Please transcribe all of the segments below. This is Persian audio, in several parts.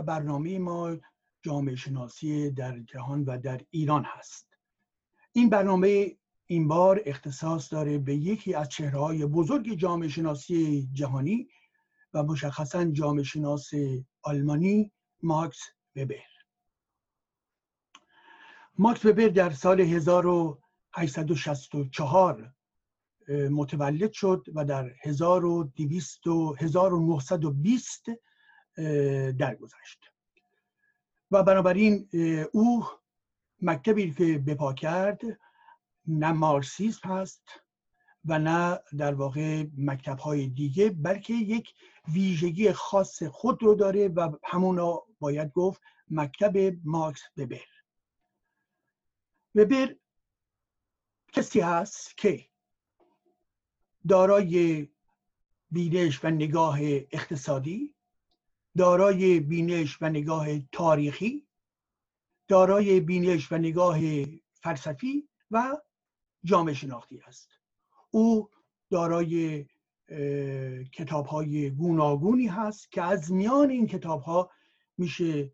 و برنامه ما جامعه شناسی در جهان و در ایران هست. این برنامه این بار اختصاص داره به یکی از چهرههای بزرگ جامعه شناسی جهانی و مشخصا جامعه شناس آلمانی ماکس وبر. ماکس وبر در سال 1864 متولد شد و در 1200 1920 درگذشت. و بنابراین او مکتبی که بپا کرد نه مارسیسم هست و نه در واقع مکتب های دیگه بلکه یک ویژگی خاص خود رو داره و همون باید گفت مکتب مارکس وبر. وبر کسی هست که دارای بینش و نگاه اقتصادی دارای بینش و نگاه تاریخی دارای بینش و نگاه فلسفی و جامعه شناختی است. او دارای کتاب های گوناگونی هست که از میان این کتاب ها میشه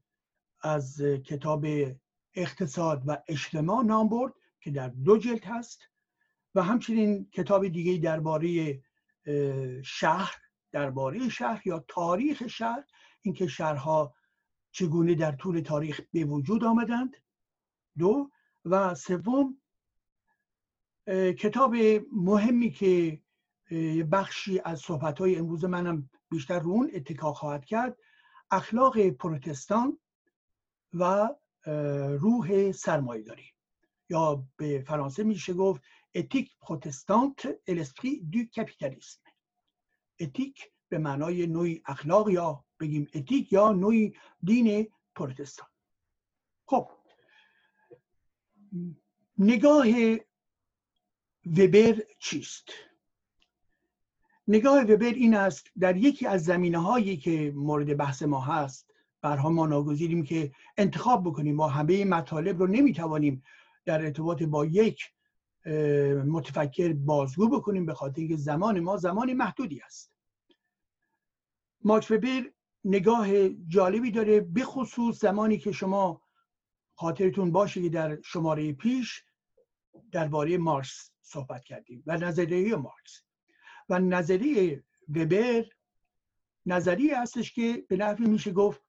از کتاب اقتصاد و اجتماع نام برد که در دو جلد هست و همچنین کتاب دیگه درباره شهر درباره شهر یا تاریخ شهر اینکه شهرها چگونه در طول تاریخ به وجود آمدند. دو و سوم کتاب مهمی که بخشی از صحبت های امروز منم بیشتر رو اون اتکا خواهد کرد اخلاق پروتستان و روح سرمایه‌داری. یا به فرانسه میشه گفت اتیک پروتستانت الاسپری دو کپیتالیسم اتیک به معنای نوعی اخلاق یا بگیم اتیک یا نوعی دین پروتستان. خب نگاه وبر چیست؟ نگاه وبر این است در یکی از زمینه هایی که مورد بحث ما هست برها ما ناگزیریم که انتخاب بکنیم. ما همه مطالب رو نمی‌توانیم در ارتباط با یک متفکر بازگو بکنیم به خاطر اینکه زمان ما زمان محدودی است. ماکس وبر نگاه جالبی داره به خصوص زمانی که شما خاطرتون باشه که در شماره پیش درباره مارس صحبت کردیم و نظریه مارکس. و نظریه وبر نظریه هستش که به نحوی میشه گفت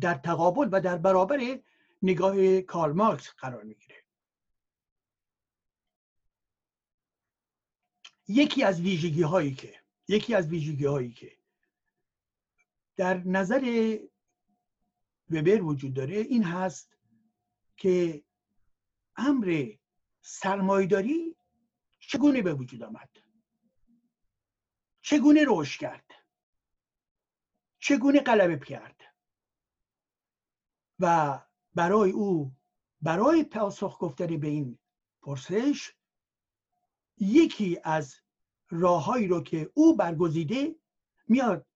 در تقابل و در برابر نگاه کارل مارکس قرار می‌گیره. یکی از ویژگی هایی که یکی از ویژگی هایی که در نظر وبر وجود داره این هست که امر سرمایداری چگونه به وجود آمد؟ چگونه رشد کرد؟ چگونه غلبه کرد؟ و برای او برای پاسخ گفتن به این پرسش یکی از راههایی رو که او برگزیده میاد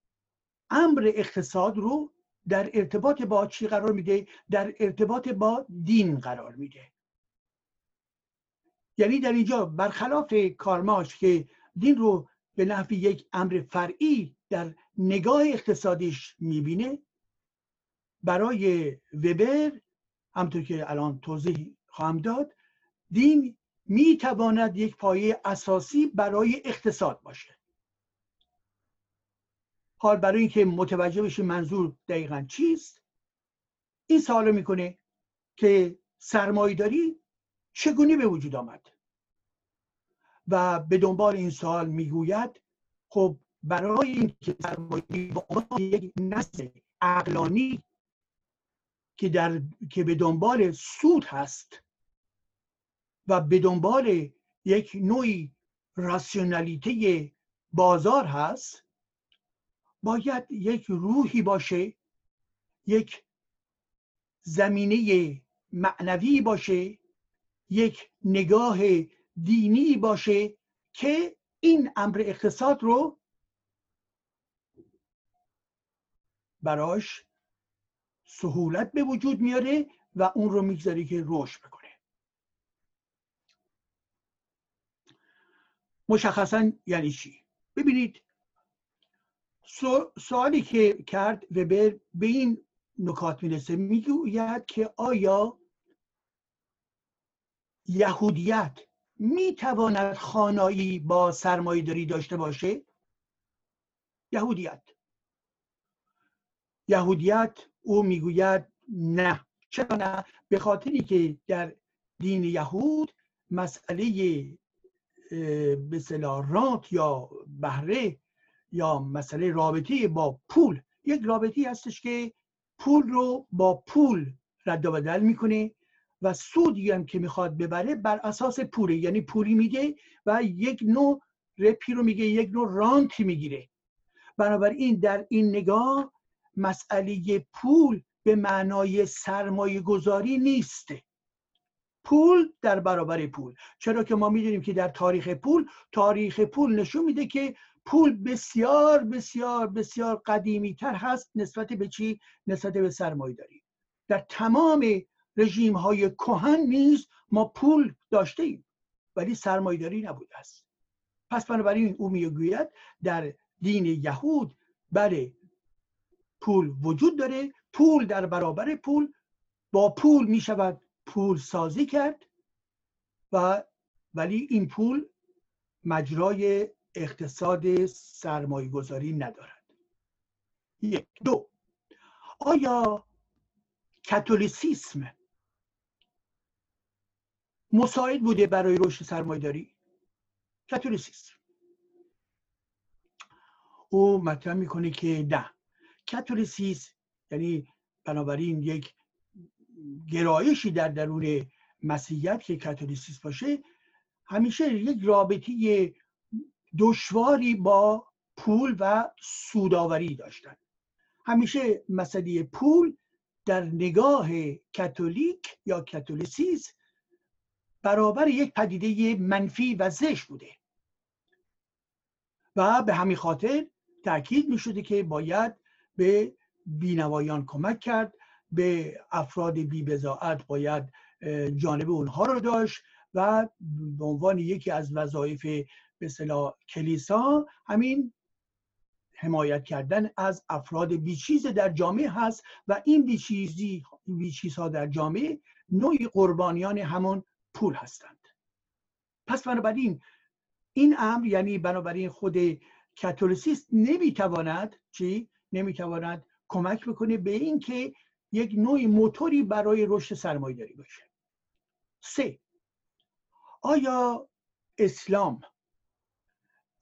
امر اقتصاد رو در ارتباط با چی قرار میده؟ در ارتباط با دین قرار میده. یعنی در اینجا برخلاف کارماش که دین رو به نحوی یک امر فرعی در نگاه اقتصادیش می‌بینه برای وبر همطور که الان توضیح خواهم داد دین می‌تواند یک پایه اساسی برای اقتصاد باشه. حال برای اینکه متوجه بشه منظور دقیقا چیست. این سوال می‌کنه که سرمایداری چگونه به وجود آمد؟ و به دنبال این سوال می‌گوید خب برای اینکه سرمایه‌داری به یک نسل اقلانی که در که به دنبال سود هست و به دنبال یک نوعی راسیونالیته بازار هست باید یک روحی باشه یک زمینه معنوی باشه یک نگاه دینی باشه که این امر اقتصاد رو براش سهولت به وجود میاره و اون رو می‌گذاری که رشد بکنه. مشخصا یعنی چی؟ ببینید سوالی که کرد وبر به این نکات می‌رسه می‌گوید که آیا یهودیت می‌تواند خانایی با سرمایه داری داشته باشه؟ یهودیت. یهودیت او می‌گوید نه. چرا نه؟ به خاطری که در دین یهود مسئله به رانت یا بهره یا مسئله رابطه با پول. یک رابطه هستش که پول رو با پول رد و بدل می‌کنه و سودی هم که می‌خواد ببره بر اساس پوله. یعنی پولی میده و یک نوع رپی رو میگه یک نوع رانتی می‌گیره. بنابراین در این نگاه مسئله پول به معنای سرمایه گذاری نیسته پول در برابر پول. چرا که ما می‌دونیم که در تاریخ پول تاریخ پول نشون میده که پول بسیار بسیار بسیار قدیمی تر هست نسبت به چی؟ نسبت به سرمایه داری در تمام رژیم های کهن نیز ما پول داشته ایم ولی سرمایداری نبوده است پس بنابراین او می‌گوید در دین یهود بله پول وجود داره پول در برابر پول با پول می شود پول سازی کرد و ولی این پول مجرای اقتصاد سرمایه گذاری ندارد. یک. دو. آیا کاتولیسیسم مساعد بوده برای رشد سرمایداری کاتولیسیسم. او مطرح می‌کنه که نه. کاتولیسیسم یعنی بنابراین یک گرایشی در درون مسیحیت که کاتولیسیسم باشه همیشه یک رابطه دشواری با پول و سوداوری داشتن. همیشه مسئله پول در نگاه کاتولیک یا کاتولیسیسم برابر یک پدیده منفی و زشت بوده و به همین خاطر تاکید می شده که باید به بینوایان کمک کرد به افراد بی بزاعت باید جانب اونها رو داشت و به عنوان یکی از وظایف به صلاح کلیسا همین حمایت کردن از افراد بیچیز در جامعه هست و این بیچیزی بیچیزها در جامعه نوعی قربانیان همون پول هستند. پس بنابراین این امر یعنی بنابراین خود کاتولیسیست نمی‌تواند چی؟ نمی‌تواند کمک بکنه به اینکه یک نوع موتوری برای رشد سرمایه داری باشه. سه آیا اسلام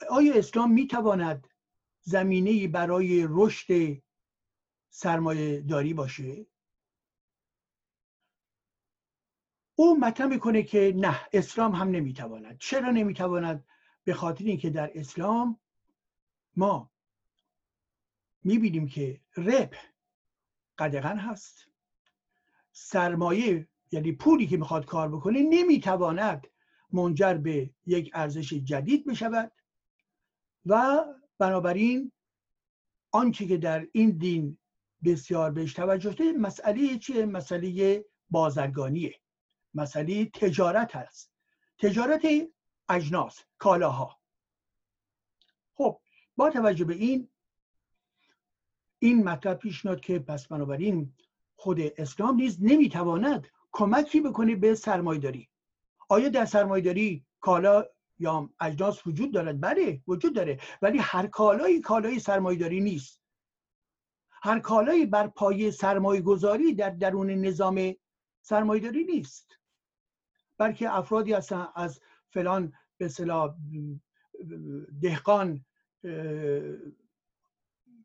آیا اسلام می‌تواند زمینه برای رشد سرمایه داری باشه؟ او مطرح می‌کنه که نه اسلام هم نمی‌تواند. چرا نمی‌تواند؟ به خاطر اینکه در اسلام ما می‌بینیم که رپ قدغن هست. سرمایه یعنی پولی که می‌خواد کار بکنه نمی‌تواند منجر به یک ارزش جدید بشود. و بنابراین آنچه که در این دین بسیار بهش توجه ده مسئله چیه؟ مسئله بازرگانیه. مسئله تجارت هست. تجارت اجناس کالاها. خب با توجه به این این مطلب پیش میاد که پس بنابراین خود اسلام نیز نمی‌تواند کمکی بکنه به سرمایداری آیا در سرمایداری کالا یا اجناس وجود دارد؟ بله وجود داره. ولی هر کالایی کالای سرمایداری نیست. هر کالایی بر پایه سرمایه گذاری در درون نظام سرمایداری نیست. بلکه افرادی هستن از فلان به صلاح دهقان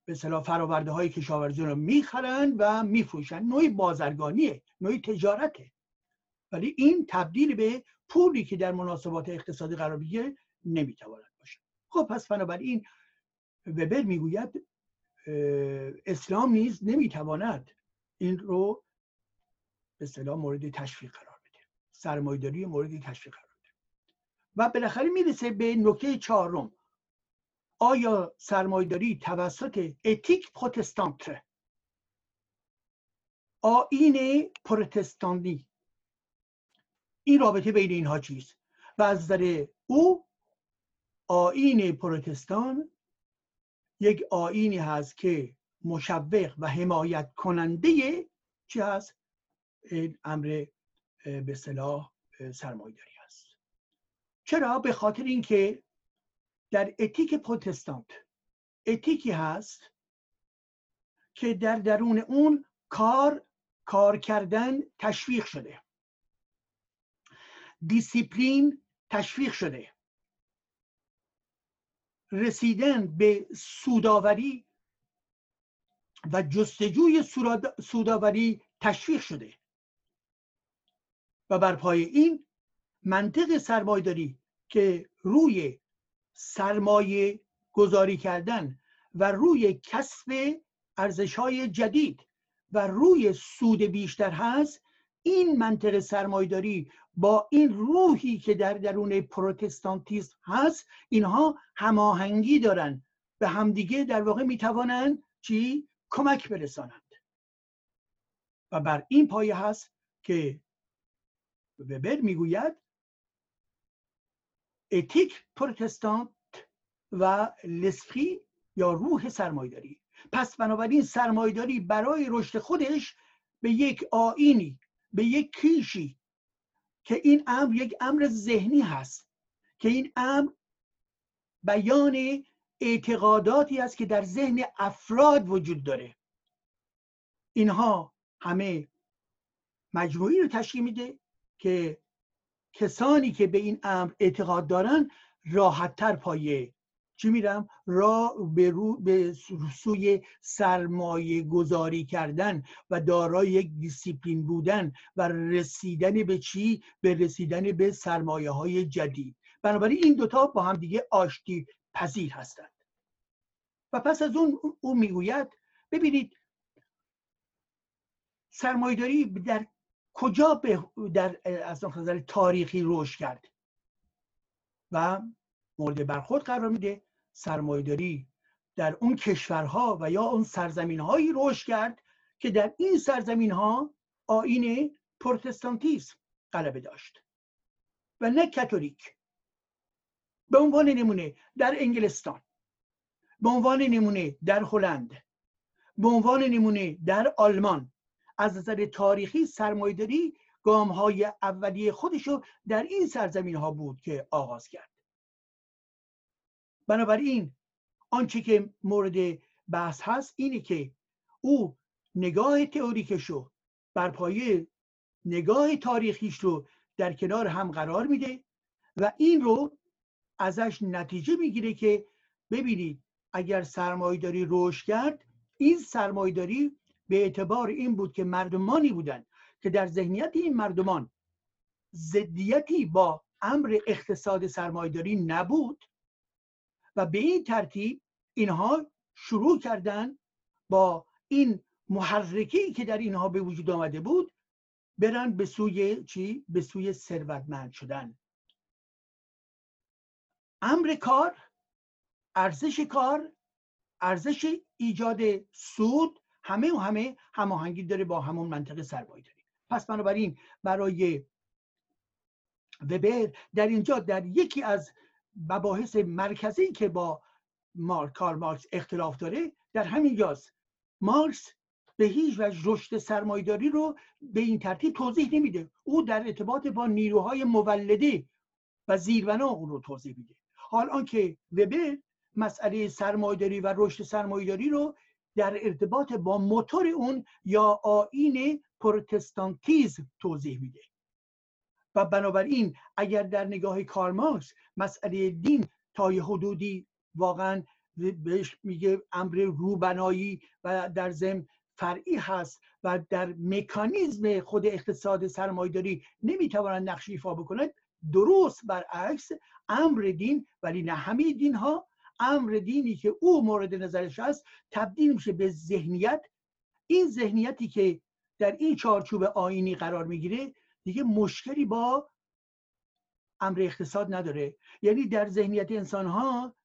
به صلاح فراورده های کشاورزی رو می‌خرن و میفروشن نوعی بازرگانیه نوعی تجارته. ولی این تبدیل به پولی که در مناسبات اقتصادی قرار بگیره نمی‌تواند باشه خب پس بنابراین وبر می‌گوید اسلام نیز نمی‌تواند این رو به صلاح مورد تشویق قرار بده. سرمایداری مورد تشویق قرار بده. و بالاخره می‌رسه به نکته چهارم. آیا سرمایداری توسط اتیک پروتستانت؟ آین پروتستانی. این رابطه بین اینها چیست؟ و از نظر او آین پروتستان یک آینی هست که مشوق و حمایت کننده چی هست؟ امر به صلاح سرمایداری هست. چرا؟ به خاطر اینکه در اتیک پروتستانت اتیکی هست که در درون اون کار کار کردن تشویق شده. دیسیپلین تشویق شده. رسیدن به سوداوری و جستجوی سوداوری تشویق شده. و بر پای این منطق سرمایداری که روی سرمایه گذاری کردن و روی کسب ارزش های جدید و روی سود بیشتر هست این منطق سرمایداری با این روحی که در درون پروتستانتیسم هست اینها هماهنگی دارن. به همدیگه در واقع می‌توانند چی؟ کمک برسانند. و بر این پایه هست که وبر می‌گوید اتیک پروتستانت و لسفی یا روح سرمایداری. پس بنابراین سرمایداری برای رشد خودش به یک آینی به یک کیشی که این امر یک امر ذهنی هست که این امر بیان اعتقاداتی است که در ذهن افراد وجود داره. اینها همه مجموعی رو تشکیل میده که کسانی که به این امر اعتقاد دارن راحتتر پایه چی میرم؟ را به, رو به سوی سرمایه گذاری کردن و دارای یک دیسیپلین بودن و رسیدن به چی؟ به رسیدن به سرمایه های جدید. بنابراین این دوتا با هم دیگه آشتی پذیر هستند. و پس از اون او می‌گوید ببینید سرمایداری در کجا به در از نظر تاریخی رشد کرد؟ و مورد برخورد قرار میده. سرمایداری در اون کشورها و یا اون سرزمین هایی رشد کرد که در این سرزمین ها آین پروتستانتیسم غلبه داشت و نه کاتولیک. به عنوان نمونه در انگلستان به عنوان نمونه در هلند به عنوان نمونه در آلمان. از نظر تاریخی سرمایداری گام های اولیه خودشو در این سرزمین ها بود که آغاز کرد. بنابراین آنچه که مورد بحث هست اینه که او نگاه تئوریکشو بر پایه نگاه تاریخیش رو در کنار هم قرار میده و این رو ازش نتیجه می‌گیره که ببینید اگر سرمایداری رشد کرد این سرمایداری به اعتبار این بود که مردمانی بودند که در ذهنیت این مردمان ضدیتی با امر اقتصاد سرمایداری نبود. و به این ترتیب اینها شروع کردن با این محرکی که در اینها به وجود آمده بود برن به سوی چی؟ به سوی ثروتمند شدن امر کار ارزش کار ارزش ایجاد سود همه و همه هماهنگی داره با همون منطقه سرمایه‌داری پس بنابراین برای وبر در اینجا در یکی از مباحث مرکزی که با مارک کار مارکس اختلاف داره در همین جاست مارکس به هیچ وجه رشد سرمایداری رو به این ترتیب توضیح نمیده. او در ارتباط با نیروهای مولده و زیربنا اون رو توضیح میده. حال آنکه وبر مسئله سرمایداری و رشد سرمایداری رو در ارتباط با موتور اون یا آین پروتستانتیزم توضیح میده. و بنابراین اگر در نگاه کارماکس مسئله دین تا یه حدودی واقعا بهش میگه امر روبنایی و در ضمن فرعی هست و در مکانیزم خود اقتصاد سرمایداری نمی‌توانند نقش ایفا بکنند درست برعکس امر دین ولی نه همه دین ها امر دینی که او مورد نظرش هست تبدیل میشه به ذهنیت. این ذهنیتی که در این چارچوب آینی قرار می‌گیره دیگه مشکلی با امر اقتصاد نداره. یعنی در ذهنیت انسان ها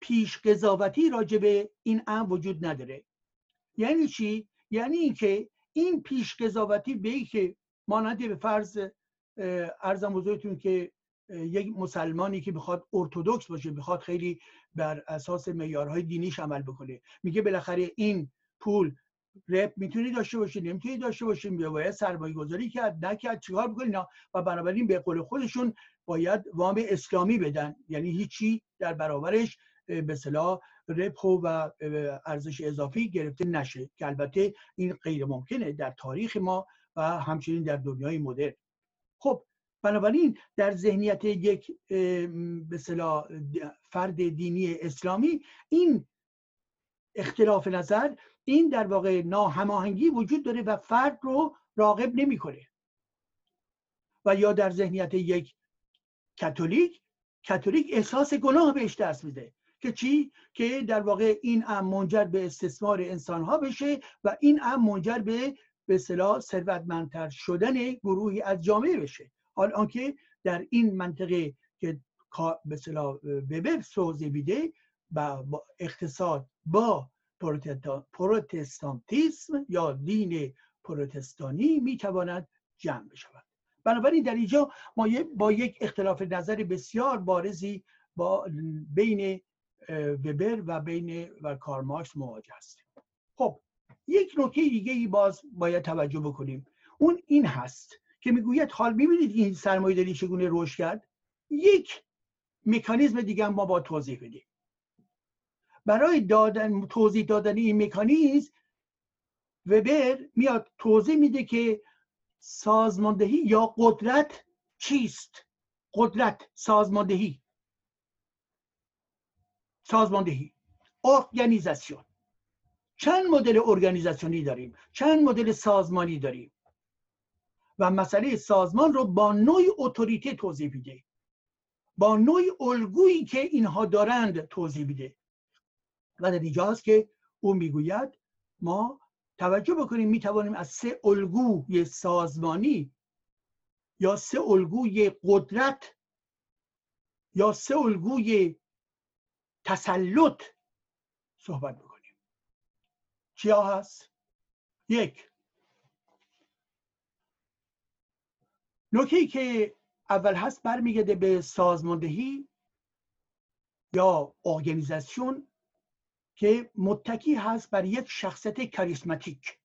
پیش قضاوتی راجع به این امر وجود نداره. یعنی چی؟ یعنی اینکه این پیش قضاوتی به ای که مانند به فرض ارزم بزرگتون که یک مسلمانی که بخواد ارتودکس باشه بخواد خیلی بر اساس معیارهای دینیش عمل بکنه. میگه بالاخره این پول رپ می‌تونی داشته باشی نمی‌تونی داشته باشی بیا باید سرمایه گذاری کرد نکرد چیکار بکنی و بنابراین به قول خودشون باید وام اسلامی بدن. یعنی هیچی در برابرش به صلاح ربح و ارزش اضافی گرفته نشه. که البته این غیر ممکنه در تاریخ ما و همچنین در دنیای مدرن. خب بنابراین در ذهنیت یک به فرد دینی اسلامی این اختلاف نظر این در واقع ناهماهنگی وجود داره و فرد رو راغب نمی‌کنه. و یا در ذهنیت یک کاتولیک کاتولیک احساس گناه بهش دست میده که چی؟ که در واقع این ام منجر به استثمار انسان ها بشه و این ام منجر به به اصطلاح ثروتمندتر شدن گروهی از جامعه بشه. حال آنکه در این منطقه که به اصطلاح وبر سوزه با اقتصاد با پروتستانتیسم یا دین پروتستانی می‌تواند جمع بشود. بنابراین در اینجا ما با یک اختلاف نظر بسیار بارزی با بین وبر و بین و کارماکس مواجه هستیم. خب یک نکته دیگه ای باز باید توجه بکنیم. اون این هست که می‌گوید حال می‌بینید این سرمایه داری چگونه رشد کرد؟ یک مکانیزم دیگه ما با توضیح بدیم. برای دادن توضیح دادن این مکانیزم وبر میاد توضیح میده که سازماندهی یا قدرت چیست؟ قدرت سازماندهی. سازماندهی. ارگانیزاسیون. چند مدل ارگانیزاسیونی داریم؟ چند مدل سازمانی داریم؟ و مسئله سازمان رو با نوع اتوریته توضیح میده. با نوع الگویی که اینها دارند توضیح میده. و در اینجاست که او می‌گوید ما توجه بکنیم می‌توانیم از سه الگوی سازمانی یا سه الگوی قدرت یا سه الگوی تسلط صحبت بکنیم. چیا هست؟ یک نکته که اول هست برمیگرده به سازماندهی یا ارگانیزاسیون که متکی هست بر یک شخصیت کاریسماتیک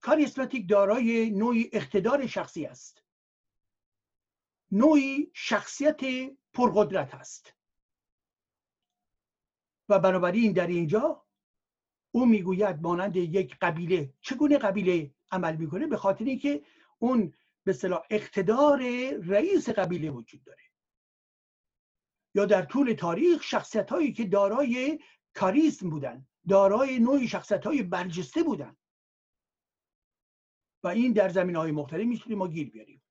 کاریسماتیک دارای نوعی اقتدار شخصی است. نوعی شخصیت پرقدرت است. و بنابراین در اینجا او می‌گوید مانند یک قبیله. چگونه قبیله عمل می‌کنه؟ به خاطر اینکه اون به صلاح اقتدار رئیس قبیله وجود داره. یا در طول تاریخ شخصیت هایی که دارای کاریسم بودن دارای نوعی شخصیت های برجسته بودن. و این در زمین های مختلف می‌تونیم ما گیر بیاریم.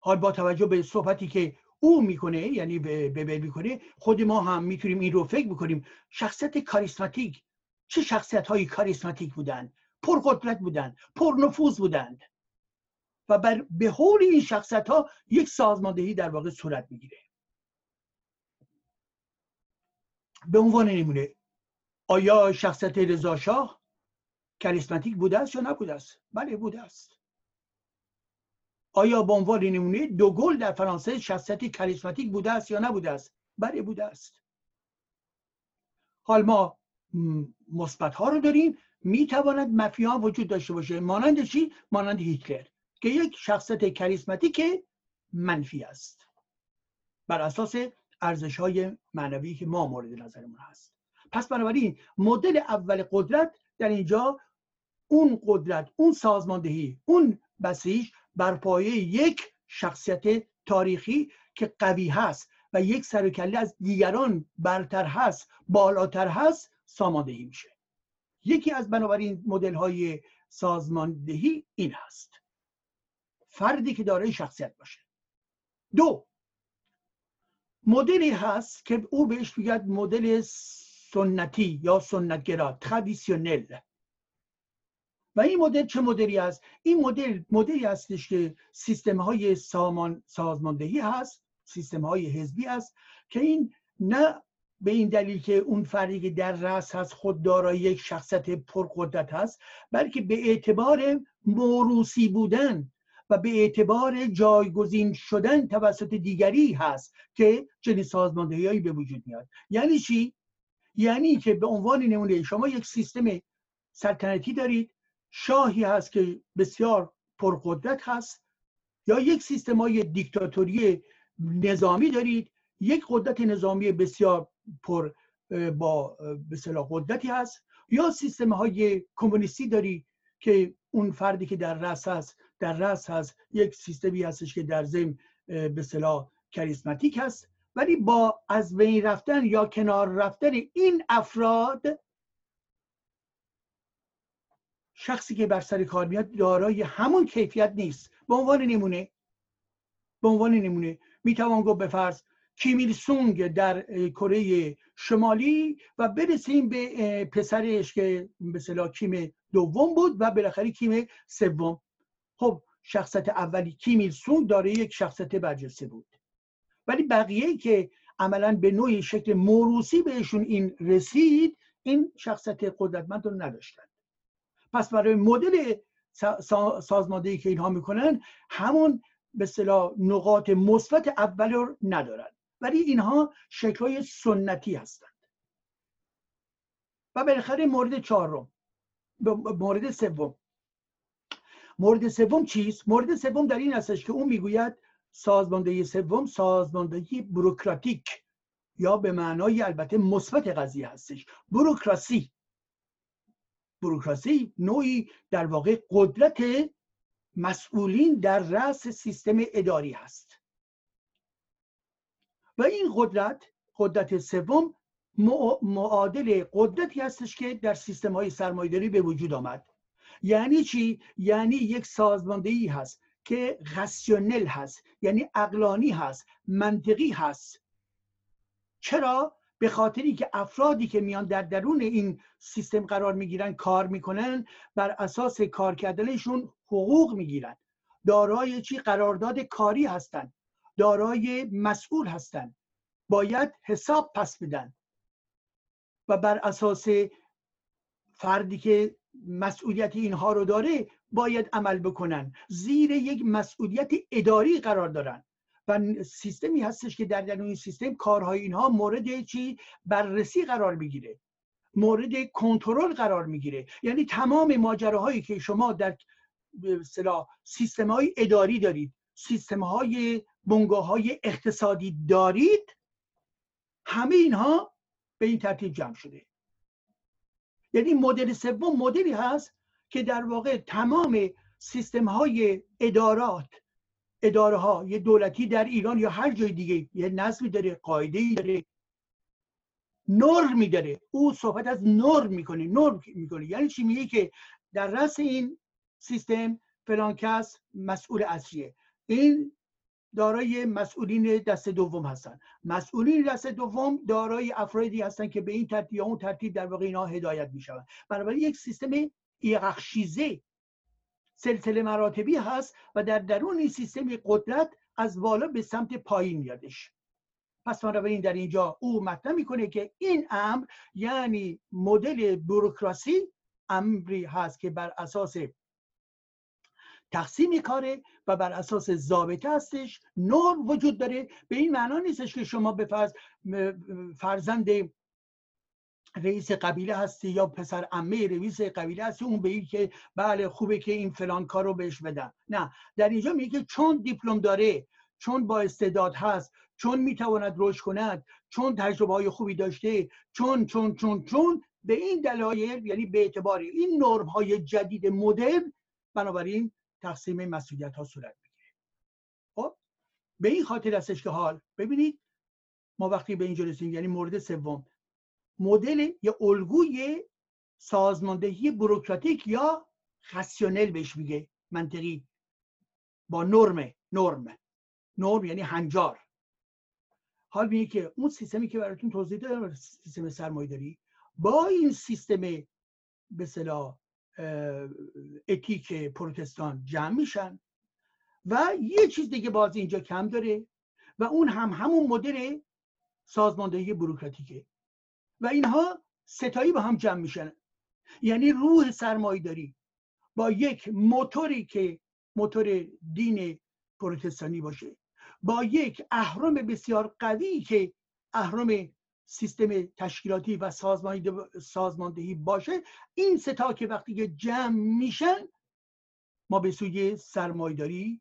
حال با توجه به صحبتی که او می‌کنه یعنی به به می‌کنه خود ما هم می‌تونیم این رو فکر بکنیم. شخصیت کاریسماتیک چه شخصیت های کاریسماتیک بودند پرقدرت بودند پرنفوذ بودند. و بر به حول این شخصیت ها یک سازماندهی در واقع صورت می‌گیره. به عنوان نمونه آیا شخصیت رضا شاه کاریسماتیک بوده است یا نبوده است؟ بله بوده است. آیا به عنوان نمونه دو گل در فرانسه شخصیتی کاریسماتیک بوده است یا نبوده است؟ بله بوده است. حال ما مثبت ها رو داریم. می‌تواند مفیا وجود داشته باشه. مانند چی؟ مانند هیتلر که یک شخصیت کاریسماتیک منفی است. بر اساس ارزش های معنوی که ما مورد نظرمون هست. پس بنابراین مدل اول قدرت در اینجا اون قدرت اون سازماندهی اون بسیج بر پایه یک شخصیت تاریخی که قوی هست و یک سر از دیگران برتر هست بالاتر هست ساماندهی میشه. یکی از بنابراین مدل های سازماندهی این هست. فردی که دارای شخصیت باشه. دو مدلی هست که او بهش میگد مدل سنتی یا سنتگرا ترادیسیونل و این مدل چه مدلی است؟ این مدل مدلی هستش که سیستم های سامان سازماندهی هست سیستم های حزبی است که این نه به این دلیل که اون فردی در رأس هست خود دارای یک شخصیت پرقدرت هست بلکه به اعتبار موروسی بودن و به اعتبار جایگزین شدن توسط دیگری هست که چنین سازماندهی به وجود میاد. یعنی چی؟ یعنی که به عنوان نمونه شما یک سیستم سلطنتی دارید شاهی هست که بسیار پرقدرت هست یا یک سیستم های دیکتاتوری نظامی دارید یک قدرت نظامی بسیار پر با به قدرتی هست یا سیستم های کمونیستی دارید که اون فردی که در رأس هست در رأس هست یک سیستمی هستش که در زم به صلاح کریسماتیک هست ولی با از بین رفتن یا کنار رفتن این افراد شخصی که بر سر کار میاد دارای همون کیفیت نیست. به عنوان نمونه به عنوان نمونه می‌توان گفت به فرض کیمیل سونگ در کره شمالی و برسیم به پسرش که مثلا کیم دوم بود و بالاخره کیم سوم. خب شخصت اولی کیمیل سونگ داره یک شخصت برجسته بود. ولی بقیه که عملا به نوعی شکل موروسی بهشون این رسید این شخصت قدرتمند رو نداشتن. پس برای مدل سازماندهی که اینها می‌کنن همون به صلاح نقاط مثبت اول رو ندارن. ولی اینها شکلهای سنتی هستند. و بالاخره مورد چهارم مورد سوم. مورد سوم چیست؟ مورد سوم در این هستش که اون می‌گوید سازماندهی سوم سازماندهی بروکراتیک یا به معنای البته مثبت قضیه هستش. بروکراسی. بروکراسی نوعی در واقع قدرت مسئولین در رأس سیستم اداری هست. و این قدرت قدرت سوم معادل قدرتی هستش که در سیستم های سرمایداری به وجود آمد. یعنی چی؟ یعنی یک سازماندهی هست که راسیونل هست یعنی اقلانی هست منطقی هست. چرا؟ به خاطری که افرادی که میان در درون این سیستم قرار می‌گیرن کار می‌کنن بر اساس کار کردنشون حقوق می‌گیرن. دارای چی؟ قرارداد کاری هستند دارای مسئول هستند باید حساب پس بدن. و بر اساس فردی که مسئولیت اینها رو داره باید عمل بکنن. زیر یک مسئولیت اداری قرار دارن. و سیستمی هستش که در درون این سیستم کارهای اینها مورد چی؟ بررسی قرار می‌گیره. مورد کنترل قرار می‌گیره. یعنی تمام ماجراهایی که شما در اصطلاح سیستم های اداری دارید سیستم های بنگاه های اقتصادی دارید همه اینها به این ترتیب جمع شده. یعنی مدل سوم مدلی هست که در واقع تمام سیستم های ادارات اداره ها یه دولتی در ایران یا هر جای دیگه یه نظمی داره قاعده ای داره نرمی داره او صحبت از نرم می‌کنه نرم می‌کنه. یعنی چی؟ میگه که در رأس این سیستم فلان کس مسئول اصلیه. این دارای مسئولین دست دوم هستن. مسئولین دست دوم دارای افرادی هستن که به این ترتیب یا اون ترتیب در واقع اینها هدایت می‌شوند. بنابراین یک سیستم ایرخشیزه سلسله مراتبی هست و در درون این سیستم قدرت از بالا به سمت پایین میادش. پس بنابراین در اینجا او مطرح می‌کنه که این امر یعنی مدل بروکراسی امری هست که بر اساس تقسیم کاره و بر اساس ضابطه هستش نور وجود داره. به این معنا نیستش که شما به فرض فرزند رئیس قبیله هستی یا پسر عمه رئیس قبیله هستی اون به که بله خوبه که این فلان کار رو بهش بدن. نه. در اینجا میگه چون دیپلم داره چون با استعداد هست چون می‌تواند رشد کند چون تجربه های خوبی داشته چون چون چون چون به این دلایل یعنی به اعتبار این نرم های جدید مدرن بنابراین تقسیم مسئولیت ها صورت می‌گیره خب به این خاطر هستش که حال ببینید ما وقتی به اینجا رسیم یعنی مورد سوم مدل یا الگوی سازماندهی بروکراتیک یا خسیونل بهش میگه منطقی. با نرم نرم نرم یعنی هنجار. حال میگه که اون سیستمی که براتون توضیح دادم سیستم سرمایه داری با این سیستم به صلاح اتیک پروتستان جمع میشن و یه چیز دیگه باز اینجا کم داره و اون هم همون مدل سازماندهی بروکراتیکه. و اینها ستایی با هم جمع میشن. یعنی روح سرمایه داری با یک موتوری که موتور دین پروتستانی باشه با یک اهرم بسیار قوی که اهرم سیستم تشکیلاتی و سازماندهی باشه این ستا که وقتی که جمع میشن ما به سوی سرمایداری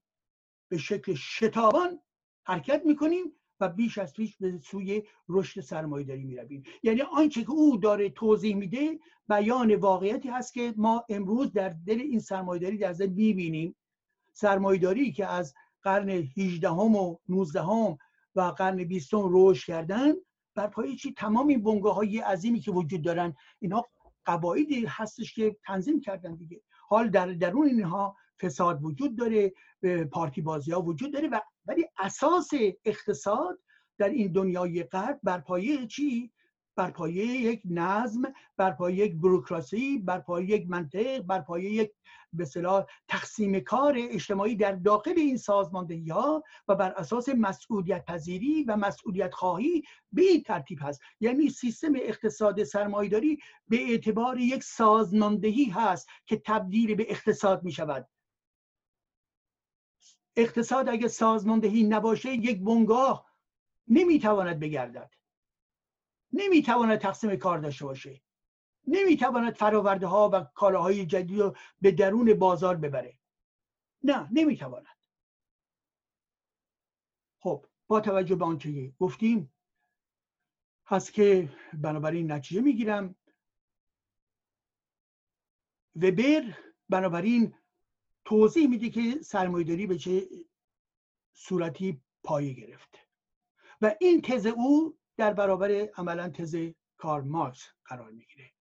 به شکل شتابان حرکت می‌کنیم و بیش از پیش به سوی رشد سرمایداری می‌رویم. یعنی آنچه که او داره توضیح میده بیان واقعیتی هست که ما امروز در دل این سرمایداری در ذهن می‌بینیم. سرمایداری که از قرن 18 و 19 و قرن 20 رشد کردن بر پایه چی تمام این بنگاه های عظیمی که وجود دارن اینها قواعدی هستش که تنظیم کردن دیگه. حال در درون اینها فساد وجود داره پارتی بازی ها وجود داره و ولی اساس اقتصاد در این دنیای غرب بر پایه چی؟ بر پایه یک نظم بر پایه یک بروکراسی بر پایه یک منطق بر پایه یک به تقسیم کار اجتماعی در داخل این سازماندهی ها و بر اساس مسئولیت پذیری و مسئولیت خواهی به این ترتیب هست. یعنی سیستم اقتصاد سرمایداری به اعتبار یک سازماندهی هست که تبدیل به اقتصاد می شود اقتصاد اگه سازماندهی نباشه یک بنگاه نمی‌تواند بگردد. نمی‌تواند تقسیم کار داشته باشه. نمی‌تواند فراورده ها و کالاهای جدید رو به درون بازار ببره. نه نمی‌تواند. خب با توجه به آنچه گفتیم هست که بنابراین نتیجه می‌گیرم. وبر بنابراین توضیح میده که سرمایهداری به چه صورتی پایه گرفته و این تز او در برابر عملا تز کار مارکس قرار می‌گیره.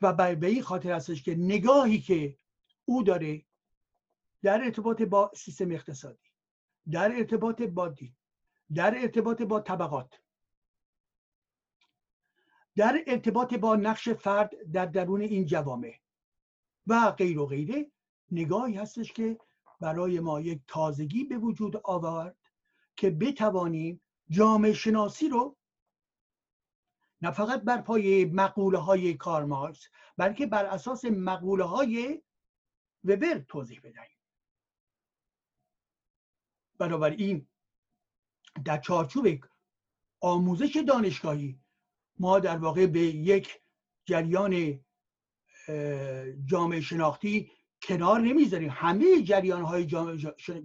و به این خاطر هستش که نگاهی که او داره در ارتباط با سیستم اقتصادی در ارتباط با دین در ارتباط با طبقات در ارتباط با نقش فرد در درون این جوامع و غیر و غیره نگاهی هستش که برای ما یک تازگی به وجود آورد که بتوانیم جامعه شناسی رو نه فقط بر پای مقوله های کارمارکس بلکه بر اساس مقوله های وبر توضیح بدهیم. بنابراین در چارچوب آموزش دانشگاهی ما در واقع به یک جریان جامعه شناختی کنار نمی‌ذاریم. همه جریان های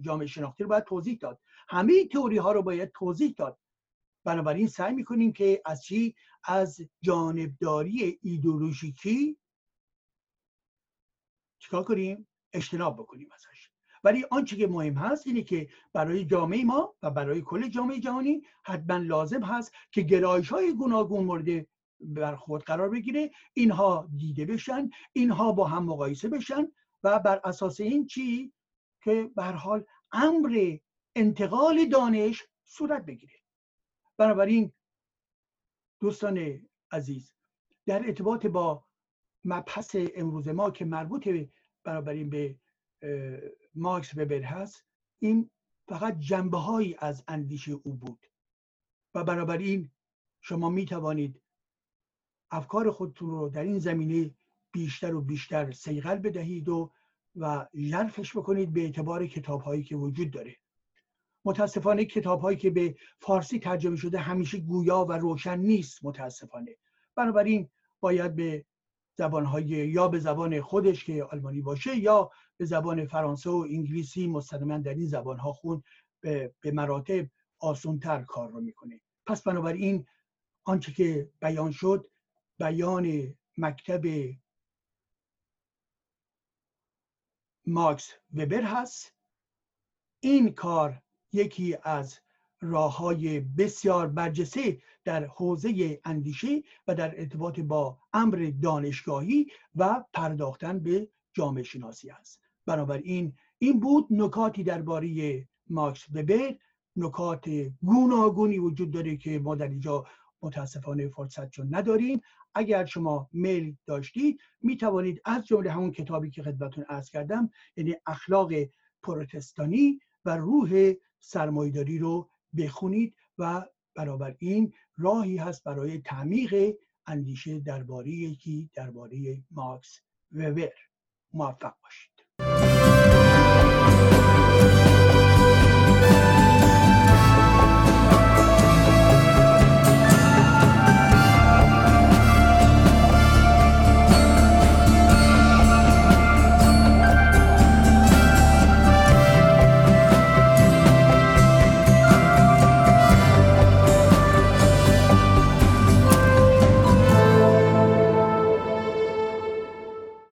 جامعه شناختی رو باید توضیح داد. همه تئوری ها رو باید توضیح داد. بنابراین سعی می‌کنیم که از چی؟ از جانبداری ایدولوژیکی چیکار کنیم؟ اجتناب بکنیم ازش. ولی آنچه که مهم هست اینه که برای جامعه ما و برای کل جامعه جهانی حتما لازم هست که گرایش های گوناگون مورد برخورد قرار بگیره اینها دیده بشن اینها با هم مقایسه بشن و بر اساس این چی؟ که به حال امر انتقال دانش صورت بگیره. بنابراین دوستان عزیز در ارتباط با مبحث امروز ما که مربوط بنابراین به مارکس وبر هست این فقط جنبه هایی از اندیشه او بود. و بنابراین شما می توانید افکار خودتون رو در این زمینه بیشتر و بیشتر سیغل بدهید و و ژرفش بکنید به اعتبار کتاب هایی که وجود داره. متاسفانه کتاب هایی که به فارسی ترجمه شده همیشه گویا و روشن نیست متاسفانه. بنابراین باید به زبان یا به زبان خودش که آلمانی باشه یا به زبان فرانسه و انگلیسی مستقیما در این زبان ها خون به, به مراتب آسونتر کار رو می‌کنه. پس بنابراین آنچه که بیان شد بیان مکتب ماکس وبر هست. این کار یکی از راه های بسیار برجسته در حوزه اندیشه و در ارتباط با امر دانشگاهی و پرداختن به جامعه شناسی است. بنابراین این بود نکاتی درباره ماکس وبر. نکات گوناگونی وجود داره که ما در اینجا متاسفانه فرصت چون نداریم. اگر شما میل داشتید می توانید از جمله همون کتابی که خدمتتون عرض کردم یعنی اخلاق پروتستانی و روح سرمایداری رو بخونید و برابر این راهی هست برای تعمیق اندیشه درباره یکی درباره مارکس وبر. موفق باشید.